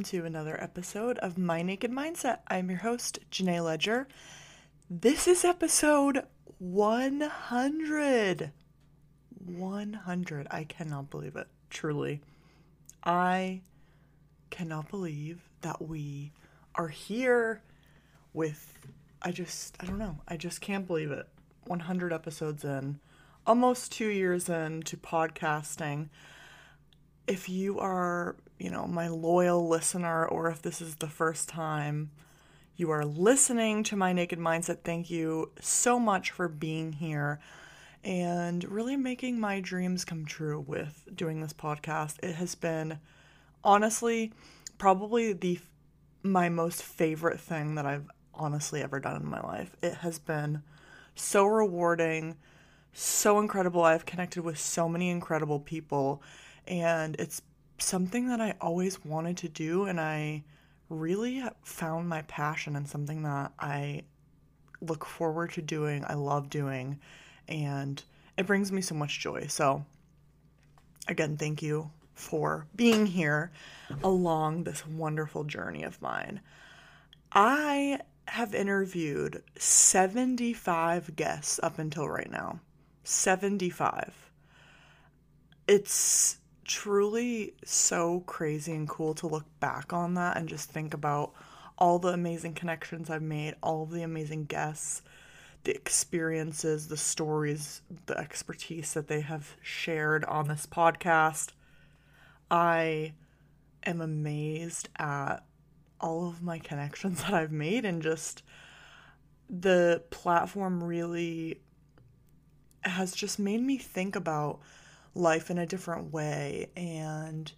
Welcome to another episode of My Naked Mindset. I'm your host, Jenay Leger. This is episode 100. 100. I cannot believe it, truly. I cannot believe that we are here with, I just, I don't know, I just can't believe it. 100 episodes in, almost two years into podcasting. If you are, you know, my loyal listener, or if this is the first time you are listening to my Naked Mindset, thank you so much for being here and really making my dreams come true with doing this podcast. It has been honestly probably the my most favorite thing that I've honestly ever done in my life. It has been so rewarding, so incredible. I've connected with so many incredible people, and it's something that I always wanted to do, and I really found my passion and something that I look forward to doing, I love doing, and it brings me so much joy. So, again, thank you for being here along this wonderful journey of mine. I have interviewed 75 guests up until right now. 75. It's truly so crazy and cool to look back on that and just think about all the amazing connections I've made, all the amazing guests, the experiences, the stories, the expertise that they have shared on this podcast. I am amazed at all of my connections that I've made and just the platform really has just made me think about life in a different way and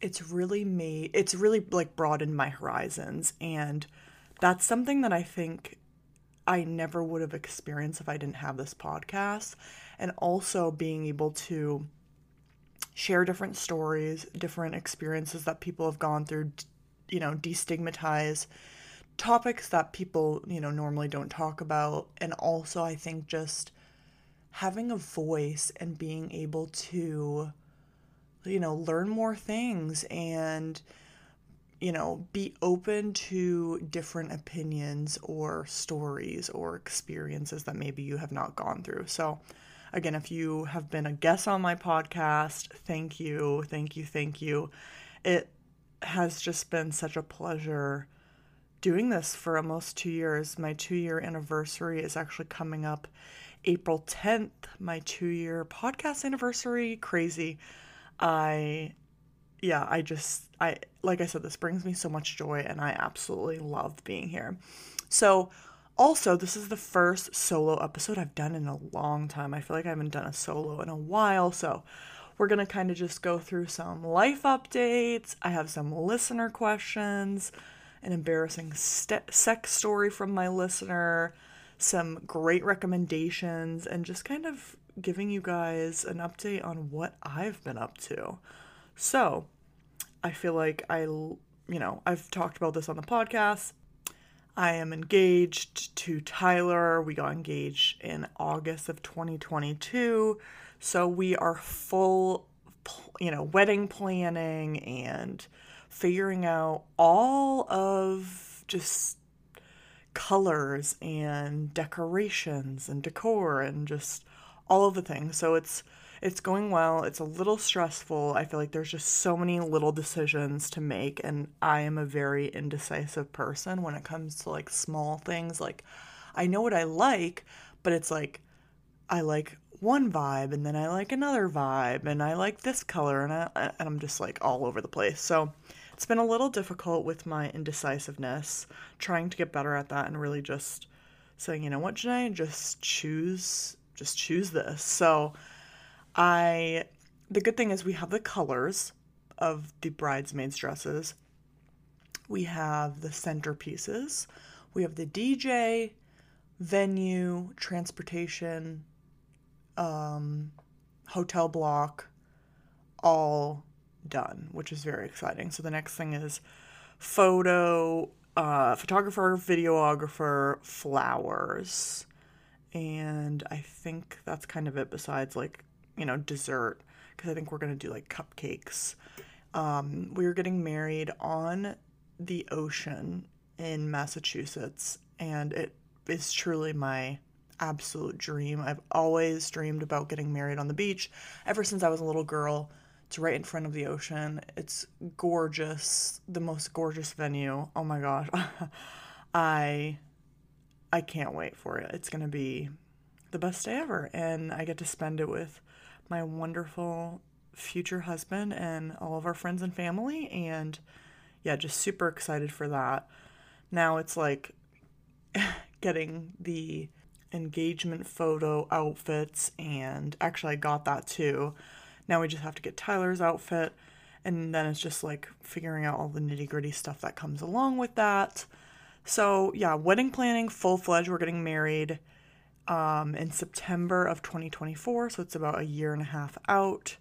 it's really made it's really like broadened my horizons and that's something that I think I never would have experienced if I didn't have this podcast and also being able to share different stories, different experiences that people have gone through, you know, destigmatize topics that people, you know, normally don't talk about. And also, I think just having a voice and being able to, you know, learn more things and, you know, be open to different opinions or stories or experiences that maybe you have not gone through. So, again, if you have been a guest on my podcast, thank you, thank you, thank you. It has just been such a pleasure doing this for almost two years. My two year anniversary is actually coming up April 10th, my two year podcast anniversary. Crazy. I, yeah, I just, I, like I said, this brings me so much joy and I absolutely love being here. So, also, this is the first solo episode I've done in a long time. I feel like I haven't done a solo in a while, so we're going to kind of just go through some life updates. I have some listener questions, an embarrassing st- sex story from my listener, some great recommendations, and just kind of giving you guys an update on what I've been up to. So, I feel like I, you know, I've talked about this on the podcast. I am engaged to Tyler. We got engaged in August of 2022. So we are full, you know, wedding planning and figuring out all of just colors and decorations and decor and just all of the things. So it's it's going well. It's a little stressful. I feel like there's just so many little decisions to make and I am a very indecisive person when it comes to like small things. Like I know what I like, but it's like I like one vibe and then I like another vibe and I like this color and I and I'm just like all over the place. So it's been a little difficult with my indecisiveness, trying to get better at that and really just saying, you know what, Jenay, just choose just choose this. So I the good thing is we have the colors of the bridesmaids dresses. We have the centerpieces. We have the DJ, venue, transportation, um, hotel block, all done, which is very exciting. So the next thing is photo, uh, photographer, videographer, flowers. And I think that's kind of it besides like you know, dessert because I think we're going to do like cupcakes Um, we are getting married on the ocean in Massachusetts, and it is truly my absolute dream. I've always dreamed about getting married on the beach ever since I was a little girl. It's right in front of the ocean. It's gorgeous, the most gorgeous venue. Oh my gosh. I I can't wait for it. It's going to be the best day ever and I get to spend it with my wonderful future husband and all of our friends and family and yeah, just super excited for that. Now it's like getting the engagement photo outfits, and actually, I got that too. Now we just have to get Tyler's outfit, and then it's just like figuring out all the nitty gritty stuff that comes along with that. So, yeah, wedding planning full fledged. We're getting married um, in September of 2024, so it's about a year and a half out.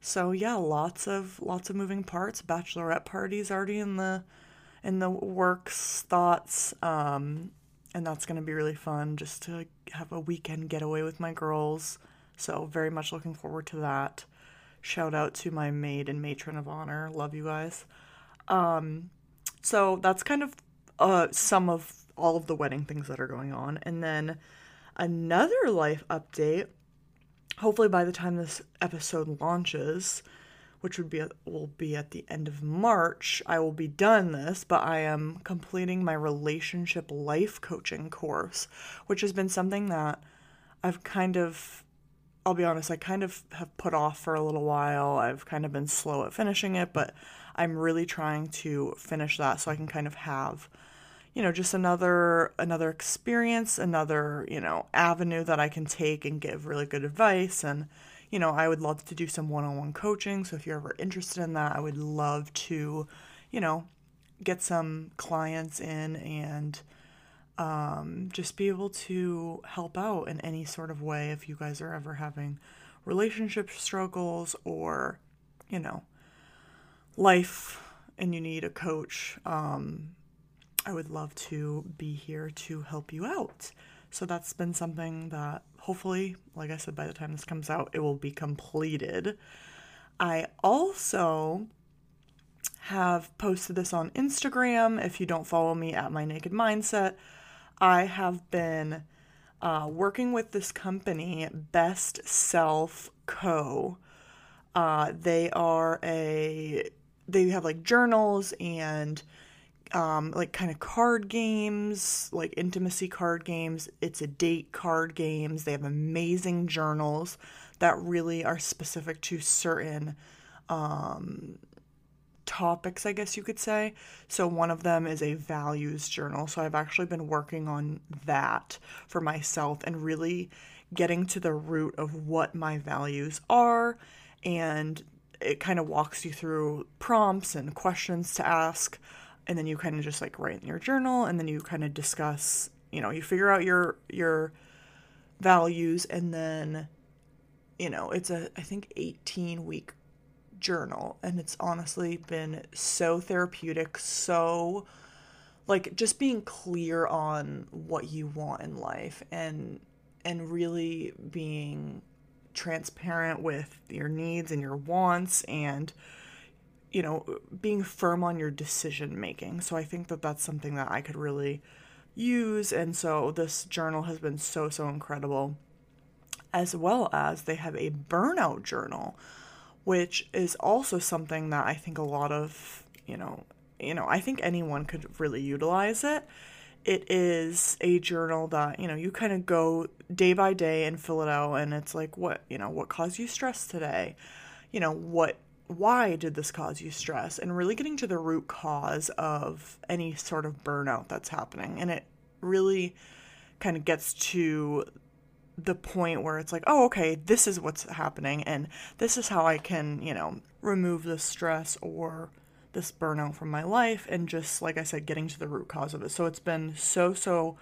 So yeah, lots of lots of moving parts. Bachelorette parties already in the in the works, thoughts. Um, and that's to be really fun just to have a weekend getaway with my girls. So, very much looking forward to that. Shout out to my maid and matron of honor. Love you guys. Um, so, that's kind of uh, some of all of the wedding things that are going on. And then another life update. Hopefully, by the time this episode launches, which would be will be at the end of March. I will be done this, but I am completing my relationship life coaching course, which has been something that I've kind of I'll be honest, I kind of have put off for a little while. I've kind of been slow at finishing it, but I'm really trying to finish that so I can kind of have you know just another another experience another you know avenue that i can take and give really good advice and you know, I would love to do some one on one coaching. So if you're ever interested in that, I would love to, you know, get some clients in and um, just be able to help out in any sort of way if you guys are ever having relationship struggles or, you know, life and you need a coach. Um, I would love to be here to help you out. So that's been something that hopefully, like I said, by the time this comes out, it will be completed. I also have posted this on Instagram. If you don't follow me at My Naked Mindset, I have been uh, working with this company, Best Self Co. Uh, they are a they have like journals and um, like kind of card games, like intimacy card games. It's a date card games. They have amazing journals that really are specific to certain um, topics, I guess you could say. So one of them is a values journal. So I've actually been working on that for myself and really getting to the root of what my values are and it kind of walks you through prompts and questions to ask and then you kind of just like write in your journal and then you kind of discuss you know you figure out your your values and then you know it's a i think 18 week journal and it's honestly been so therapeutic so like just being clear on what you want in life and and really being transparent with your needs and your wants and you know, being firm on your decision making. So I think that that's something that I could really use. And so this journal has been so, so incredible. As well as they have a burnout journal, which is also something that I think a lot of, you know, you know, I think anyone could really utilize it. It is a journal that, you know, you kind of go day by day and fill it out and it's like what, you know, what caused you stress today? You know, what why did this cause you stress and really getting to the root cause of any sort of burnout that's happening and it really kind of gets to the point where it's like oh okay this is what's happening and this is how i can you know remove the stress or this burnout from my life and just like i said getting to the root cause of it. So it's been so so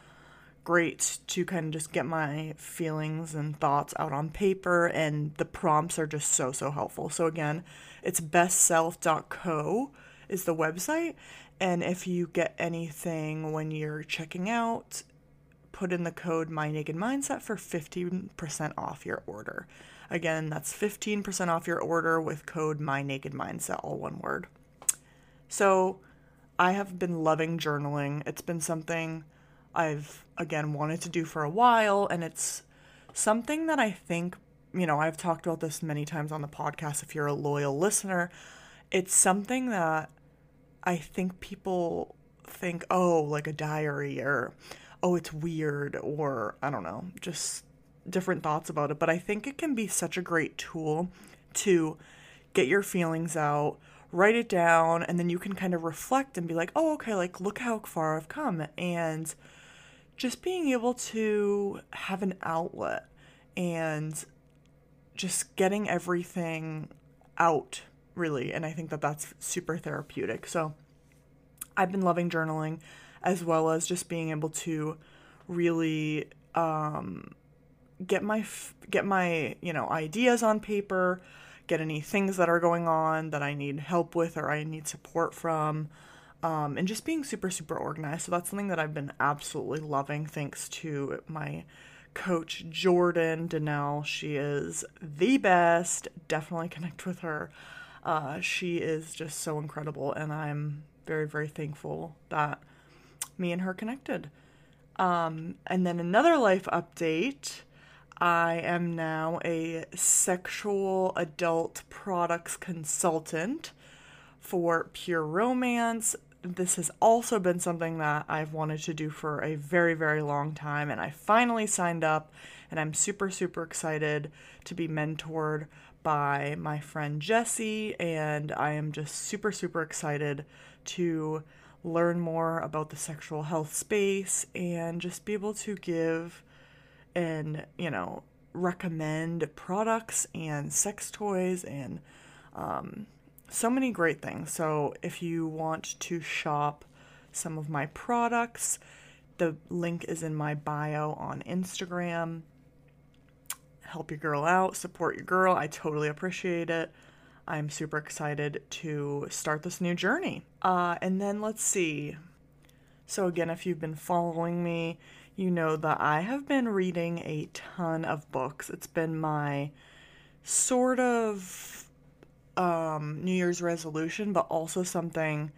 great to kind of just get my feelings and thoughts out on paper and the prompts are just so so helpful. So again it's bestself.co is the website and if you get anything when you're checking out put in the code my naked mindset for 15% off your order Again, that's 15% off your order with code My Naked Mindset, all one word. So, I have been loving journaling. It's been something I've, again, wanted to do for a while, and it's something that I think, you know, I've talked about this many times on the podcast if you're a loyal listener. It's something that I think people think, oh, like a diary, or oh, it's weird, or I don't know, just different thoughts about it, but I think it can be such a great tool to get your feelings out, write it down, and then you can kind of reflect and be like, oh, okay, like look how far I've come. And just being able to have an outlet and just getting everything out, really. And I think that that's super therapeutic. So I've been loving journaling as well as just being able to really um, get my get my you know ideas on paper get any things that are going on that i need help with or i need support from um, and just being super super organized. So that's something that i've been absolutely loving thanks to my coach jordan donnell she is the best. Definitely connect with her. Uh, she is just so incredible and i'm very very thankful that me and her connected um, and then another life update I am now a sexual adult products consultant for Pure Romance. This has also been something that I've wanted to do for a very, very long time, and I finally signed up, and I'm super, super excited to be mentored by my friend Jessie, and I am just super, super excited to learn more about the sexual health space and just be able to give and, you know, recommend products and sex toys and um, so many great things. So if you want to shop some of my products, the link is in my bio on Instagram. Help your girl out, support your girl. I totally appreciate it. I'm super excited to start this new journey. Uh, and then let's see. So, again, if you've been following me, you know that I have been reading a ton of books. It's been my sort of um, New Year's resolution, but also something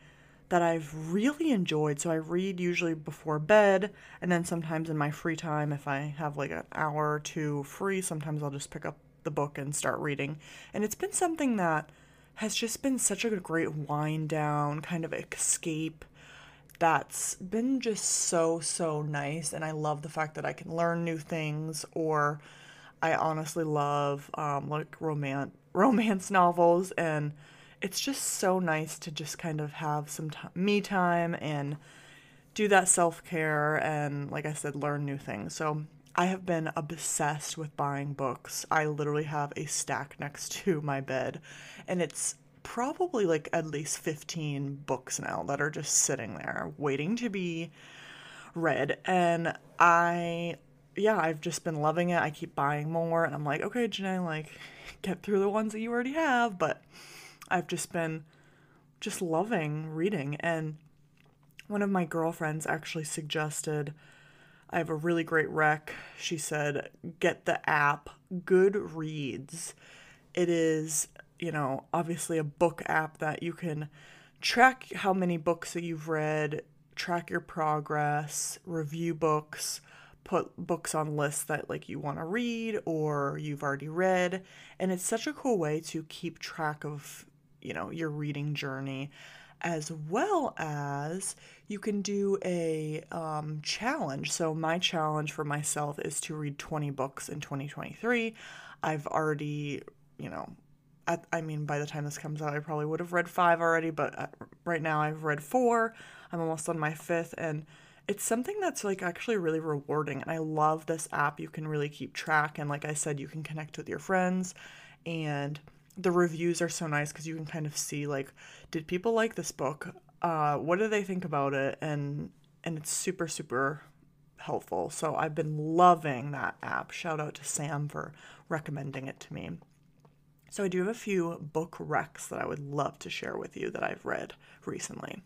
that I've really enjoyed. So I read usually before bed, and then sometimes in my free time, if I have like an hour or two free, sometimes I'll just pick up the book and start reading. And it's been something that has just been such a great wind down, kind of escape that's been just so so nice. And i love the fact that i can learn new things or i honestly love um, like romance romance novels. And it's just so nice to just kind of have some t- me time and do that self-care and like i said learn new things. So i have been obsessed with buying books i literally have a stack next to my bed and it's probably like at least 15 books now that are just sitting there waiting to be read. And I, yeah, I've just been loving it. I keep buying more. And I'm like, okay, Jenay, like, get through the ones that you already have. But I've just been just loving reading. And one of my girlfriends actually suggested I have a really great rec. She said, get the app Goodreads. It is you know, obviously a book app that you can track how many books that you've read, track your progress, review books, put books on lists that like you want to read or you've already read, and it's such a cool way to keep track of, you know, your reading journey as well as you can do a um, challenge. So, my challenge for myself is to read 20 books in 2023. I've already, you know, I, mean, by the time this comes out, I probably would have read five already, but uh, right now I've read four. I'm almost on my fifth, and it's something that's like actually really rewarding. And I love this app. You can really keep track, and like I said, you can connect with your friends, and the reviews are so nice because you can kind of see like, did people like this book? Uh, what do they think about it? And and it's super super helpful. So I've been loving that app. Shout out to Sam for recommending it to me. So, I do have a few book recs that I would love to share with you that I've read recently.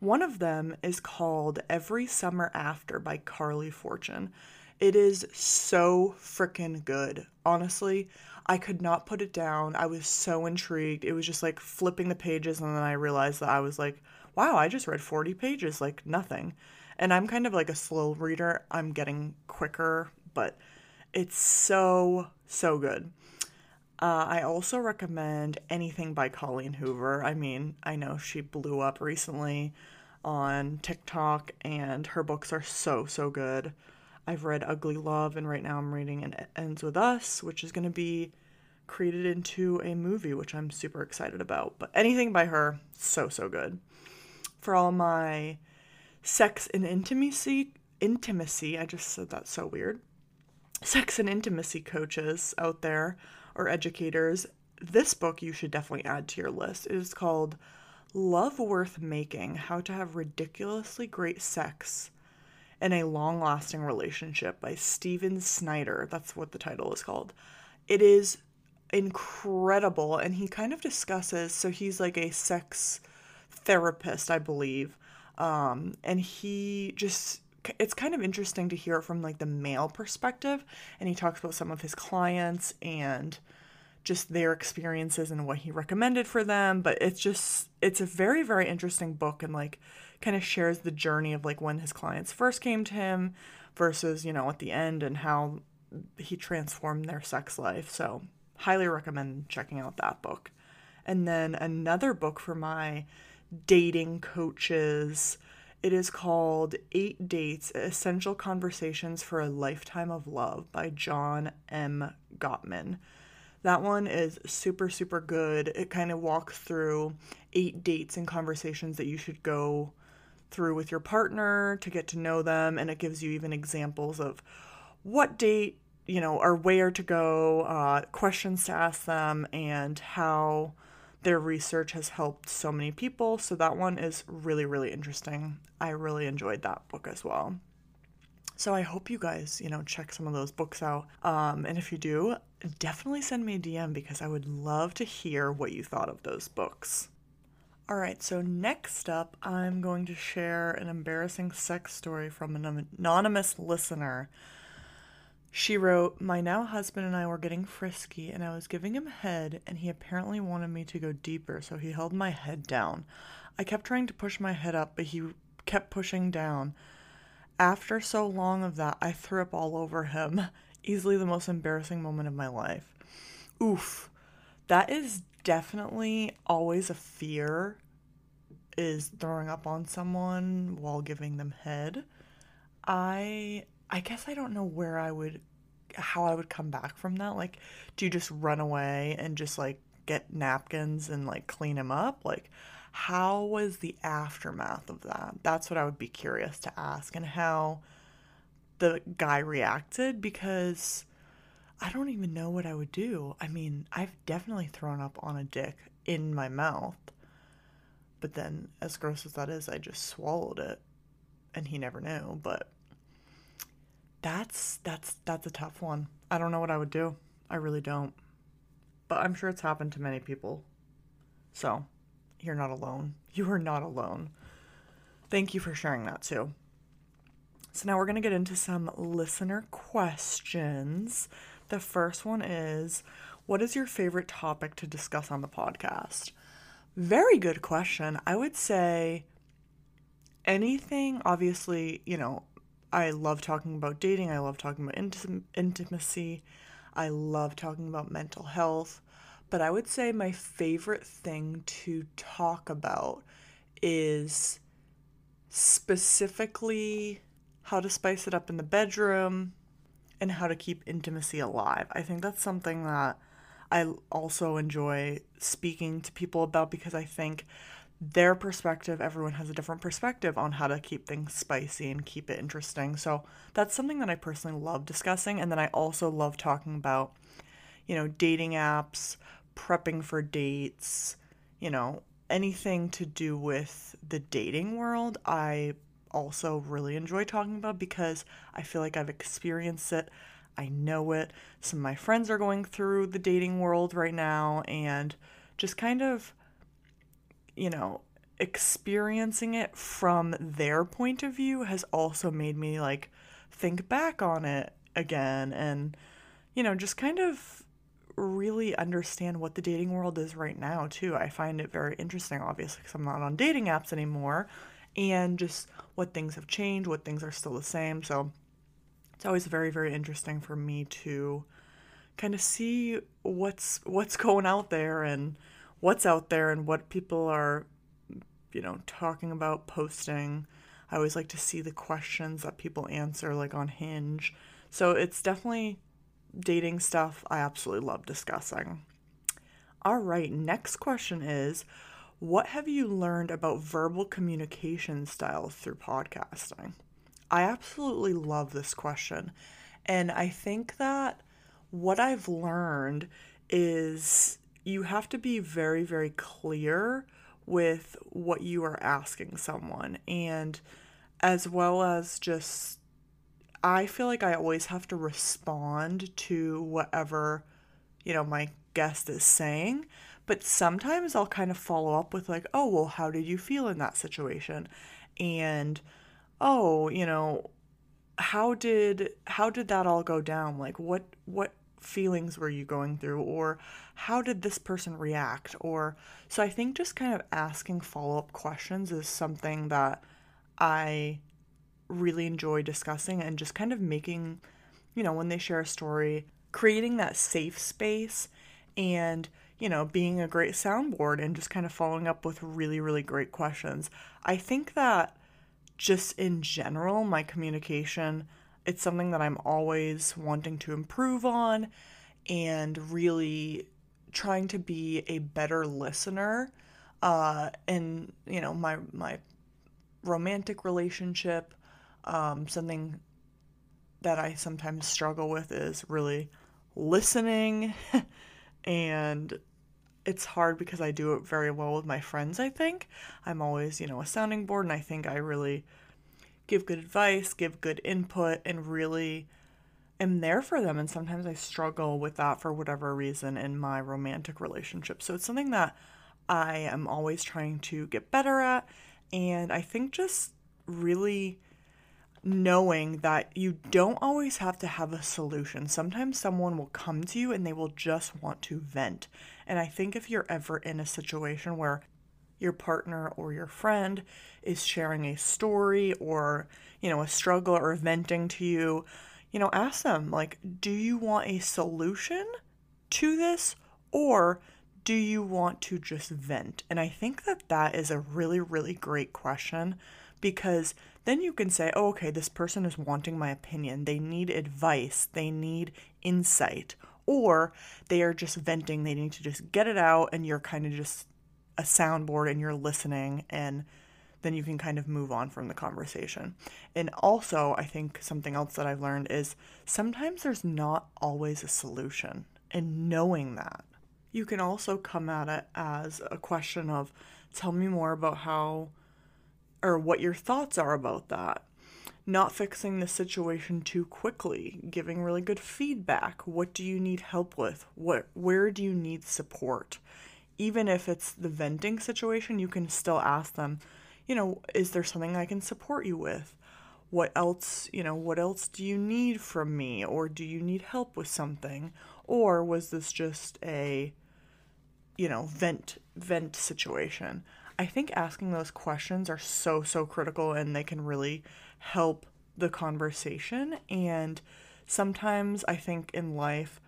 One of them is called Every Summer After by Carley Fortune. It is so freaking good. Honestly, I could not put it down. I was so intrigued. It was just like flipping the pages, and then I realized that I was like, wow, I just read 40 pages, like nothing. And I'm kind of like a slow reader. I'm getting quicker, but it's so, so good. Uh, I also recommend anything by Colleen Hoover. I mean, I know she blew up recently on TikTok, and her books are so, so good. I've read Ugly Love, and right now I'm reading And It Ends With Us, which is going to be created into a movie, which I'm super excited about. But anything by her, so, so good. For all my sex and intimacy, intimacy, I just said that so weird. Sex and intimacy coaches out there or educators, this book you should definitely add to your list. It is called Love Worth Making How to Have Ridiculously Great Sex in a Long Lasting Relationship by Stephen Snyder. That's what the title is called. It is incredible, and he kind of discusses so he's like a sex therapist, I believe. Um, and he just it's kind of interesting to hear it from like the male perspective and he talks about some of his clients and just their experiences and what he recommended for them but it's just it's a very very interesting book and like kind of shares the journey of like when his clients first came to him versus you know at the end and how he transformed their sex life so highly recommend checking out that book and then another book for my dating coaches it is called Eight Dates Essential Conversations for a Lifetime of Love by John M. Gottman. That one is super, super good. It kind of walks through eight dates and conversations that you should go through with your partner to get to know them. And it gives you even examples of what date, you know, or where to go, uh, questions to ask them, and how their research has helped so many people. So that one is really, really interesting. I really enjoyed that book as well. So I hope you guys, you know, check some of those books out. Um, and if you do, definitely send me a DM because I would love to hear what you thought of those books. All right, so next up, I'm going to share an embarrassing sex story from an anonymous listener. She wrote, My now husband and I were getting frisky, and I was giving him head, and he apparently wanted me to go deeper, so he held my head down. I kept trying to push my head up, but he kept pushing down. After so long of that, I threw up all over him. Easily the most embarrassing moment of my life. Oof. That is definitely always a fear is throwing up on someone while giving them head. I I guess I don't know where I would how I would come back from that. Like do you just run away and just like get napkins and like clean him up? Like how was the aftermath of that? That's what I would be curious to ask and how the guy reacted because I don't even know what I would do. I mean, I've definitely thrown up on a dick in my mouth. But then, as gross as that is, I just swallowed it and he never knew. But that's that's that's a tough one. I don't know what I would do. I really don't. But I'm sure it's happened to many people. So, you're not alone. You are not alone. Thank you for sharing that too. So, now we're going to get into some listener questions. The first one is What is your favorite topic to discuss on the podcast? Very good question. I would say anything, obviously, you know, I love talking about dating, I love talking about intim- intimacy, I love talking about mental health. But I would say my favorite thing to talk about is specifically how to spice it up in the bedroom and how to keep intimacy alive. I think that's something that I also enjoy speaking to people about because I think their perspective, everyone has a different perspective on how to keep things spicy and keep it interesting. So that's something that I personally love discussing. And then I also love talking about, you know, dating apps, prepping for dates, you know, anything to do with the dating world, I also really enjoy talking about because I feel like I've experienced it. I know it. Some of my friends are going through the dating world right now and just kind of, you know, experiencing it from their point of view has also made me like think back on it again and, you know, just kind of really understand what the dating world is right now, too. I find it very interesting, obviously, because I'm not on dating apps anymore, and just what things have changed, what things are still the same. So it's always very, very interesting for me to kind of see what's what's going out there and what's out there and what people are you know talking about posting i always like to see the questions that people answer like on hinge so it's definitely dating stuff I absolutely love discussing. All right, next question is What have you learned about verbal communication styles through podcasting? I absolutely love this question. And I think that what I've learned is you have to be very, very clear with what you are asking someone, and as well as just I feel like I always have to respond to whatever, you know, my guest is saying. But sometimes I'll kind of follow up with, like, oh, well, how did you feel in that situation? And, oh, you know, how did how did that all go down like what what feelings were you going through or how did this person react or so i think just kind of asking follow-up questions is something that i really enjoy discussing and just kind of making, you know, when they share a story, creating that safe space and, you know, being a great soundboard and just kind of following up with really, really great questions. I think that just in general, my communication, it's something that I'm always wanting to improve on and really trying to be a better listener. Uh, and you know my my romantic relationship um, something that I sometimes struggle with is really listening, and it's hard because I do it very well with my friends, I think. I'm always, you know, a sounding board, and I think I really give good advice, give good input, and really am there for them. And sometimes I struggle with that for whatever reason in my romantic relationship. So it's something that I am always trying to get better at. And I think just really knowing that you don't always have to have a solution. Sometimes someone will come to you and they will just want to vent. And I think if you're ever in a situation where your partner or your friend is sharing a story or, you know, a struggle or venting to you, you know, ask them, like, do you want a solution to this or do you want to just vent? And I think that that is a really, really great question because then you can say, oh, okay, this person is wanting my opinion. They need advice, they need insight, or they are just venting. They need to just get it out, and you're kind of just a soundboard and you're listening, and then you can kind of move on from the conversation. And also, I think something else that I've learned is sometimes there's not always a solution, and knowing that. You can also come at it as a question of, tell me more about how or what your thoughts are about that. Not fixing the situation too quickly, giving really good feedback. What do you need help with? What where do you need support? Even if it's the venting situation, you can still ask them, you know, is there something I can support you with? What else, you know, what else do you need from me or do you need help with something? Or was this just a you know, vent vent situation? I think asking those questions are so, so critical and they can really help the conversation. And sometimes I think in life,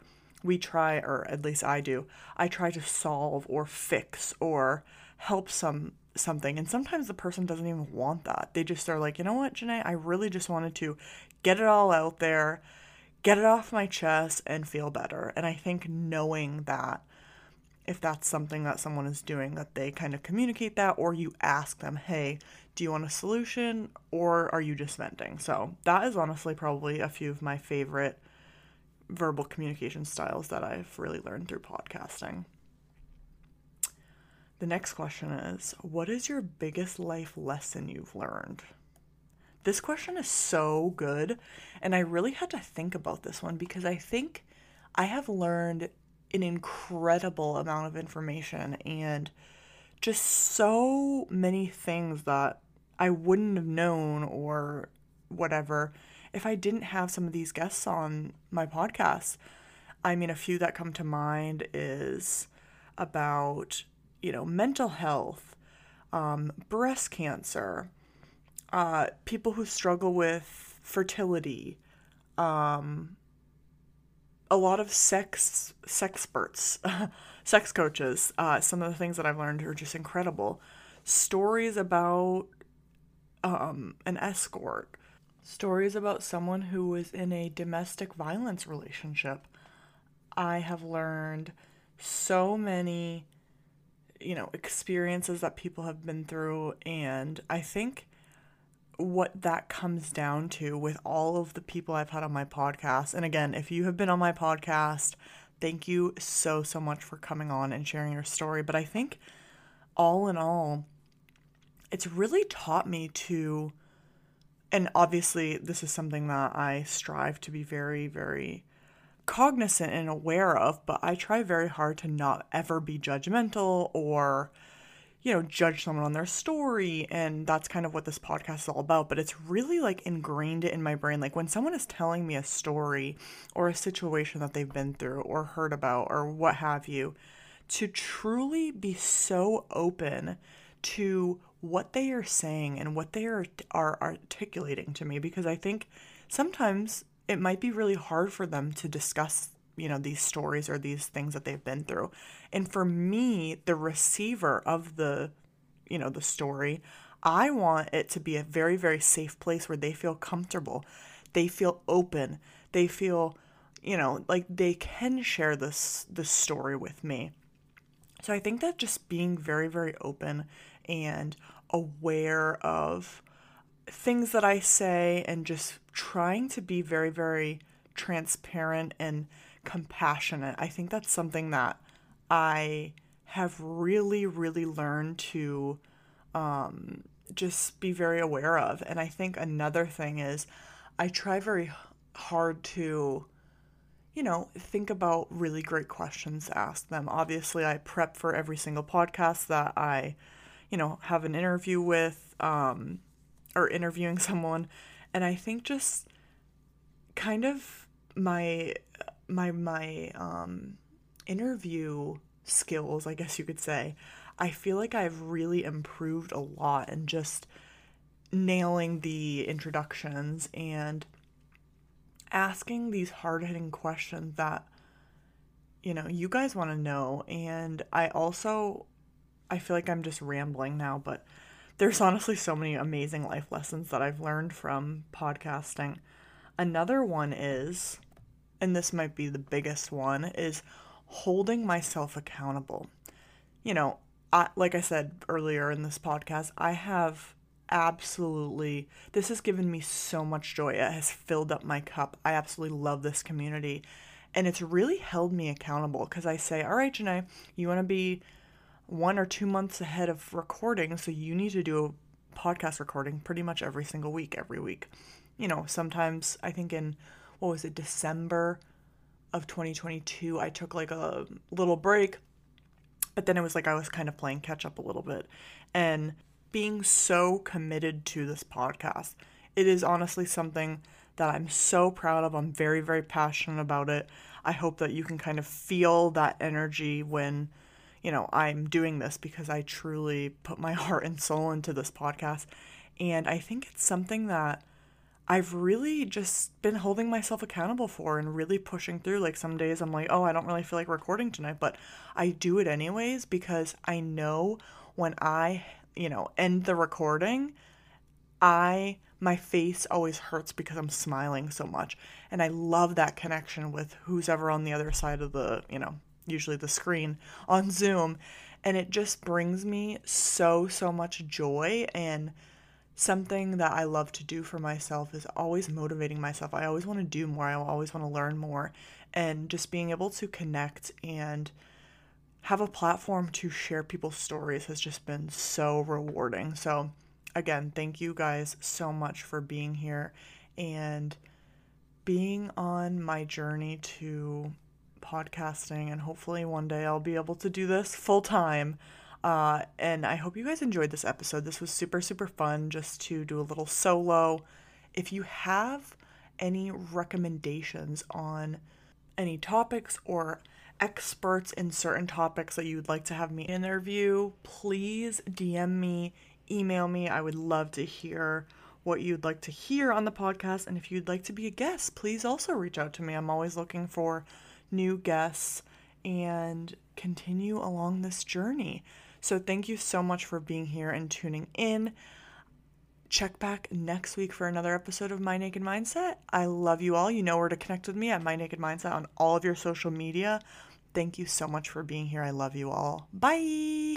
we try, or at least I do, I try to solve or fix or help some something and sometimes the person doesn't even want that. They just are like, "You know what, Jenay, I really just wanted to get it all out there, get it off my chest and feel better." And I think knowing that if that's something that someone is doing, that they kind of communicate that, or you ask them, hey, do you want a solution, or are you just venting? So, that is honestly probably a few of my favorite verbal communication styles that I've really learned through podcasting. The next question is What is your biggest life lesson you've learned? This question is so good, and I really had to think about this one because I think I have learned an incredible amount of information and just so many things that I wouldn't have known or whatever if I didn't have some of these guests on my podcast. I mean, a few that come to mind is about, you know, mental health, um, breast cancer, uh, people who struggle with fertility, um, a lot of sex sex sexperts, sex coaches. Uh, some of the things that I've learned are just incredible. Stories about um, an escort, stories about someone who was in a domestic violence relationship. I have learned so many, you know, experiences that people have been through, and I think what that comes down to with all of the people I've had on my podcast. And again, if you have been on my podcast, thank you so, so much for coming on and sharing your story. But I think all in all, it's really taught me to, and obviously, this is something that I strive to be very, very cognizant and aware of, but I try very hard to not ever be judgmental or you know, judge someone on their story. And that's kind of what this podcast is all about. But it's really like ingrained in my brain. Like when someone is telling me a story or a situation that they've been through or heard about or what have you, to truly be so open to what they are saying and what they are, are articulating to me. Because I think sometimes it might be really hard for them to discuss you know these stories or these things that they've been through. And for me the receiver of the you know the story i want it to be a very very safe place where they feel comfortable. They feel open. They feel you know like they can share this this story with me. So i think that just being very very open and aware of things that i say and just trying to be very very transparent and compassionate. I think that's something that I have really, really learned to um, just be very aware of. And I think another thing is I try very hard to, you know, think about really great questions to ask them. Obviously, I prep for every single podcast that I, you know, have an interview with um, or interviewing someone. And I think just kind of my my my um, interview skills, I guess you could say, I feel like I've really improved a lot in just nailing the introductions and asking these hard hitting questions that you know you guys want to know and I also I feel like I'm just rambling now but there's honestly so many amazing life lessons that I've learned from podcasting. Another one is and this might be the biggest one, is holding myself accountable. You know, I, like I said earlier in this podcast, I have absolutely, this has given me so much joy. It has filled up my cup. I absolutely love this community. And it's really held me accountable because I say, all right, Jenay, you want to be one or two months ahead of recording, so you need to do a podcast recording pretty much every single week, every week. You know, sometimes I think in what was it, December of 2022, I took like a little break. But then it was like I was kind of playing catch up a little bit. And being so committed to this podcast, it is honestly something that I'm so proud of. I'm very, very passionate about it. I hope that you can kind of feel that energy when, you know, I'm doing this because I truly put my heart and soul into this podcast. And I think it's something that I've really just been holding myself accountable for and really pushing through. Like some days I'm like, oh, I don't really feel like recording tonight, but I do it anyways because I know when I, you know, end the recording, I, my face always hurts because I'm smiling so much. And I love that connection with who's ever on the other side of the, you know, usually the screen on Zoom. And it just brings me so, so much joy and, something that I love to do for myself is always motivating myself. I always want to do more. I always want to learn more. And just being able to connect and have a platform to share people's stories has just been so rewarding. So, again, thank you guys so much for being here and being on my journey to podcasting. And hopefully, one day I'll be able to do this full time. Uh, and I hope you guys enjoyed this episode. This was super, super fun just to do a little solo. If you have any recommendations on any topics or experts in certain topics that you would like to have me interview, please DM me, email me. I would love to hear what you'd like to hear on the podcast. And if you'd like to be a guest, please also reach out to me. I'm always looking for new guests and continue along this journey. So, thank you so much for being here and tuning in. Check back next week for another episode of My Naked Mindset. I love you all. You know where to connect with me at My Naked Mindset on all of your social media. Thank you so much for being here. I love you all. Bye.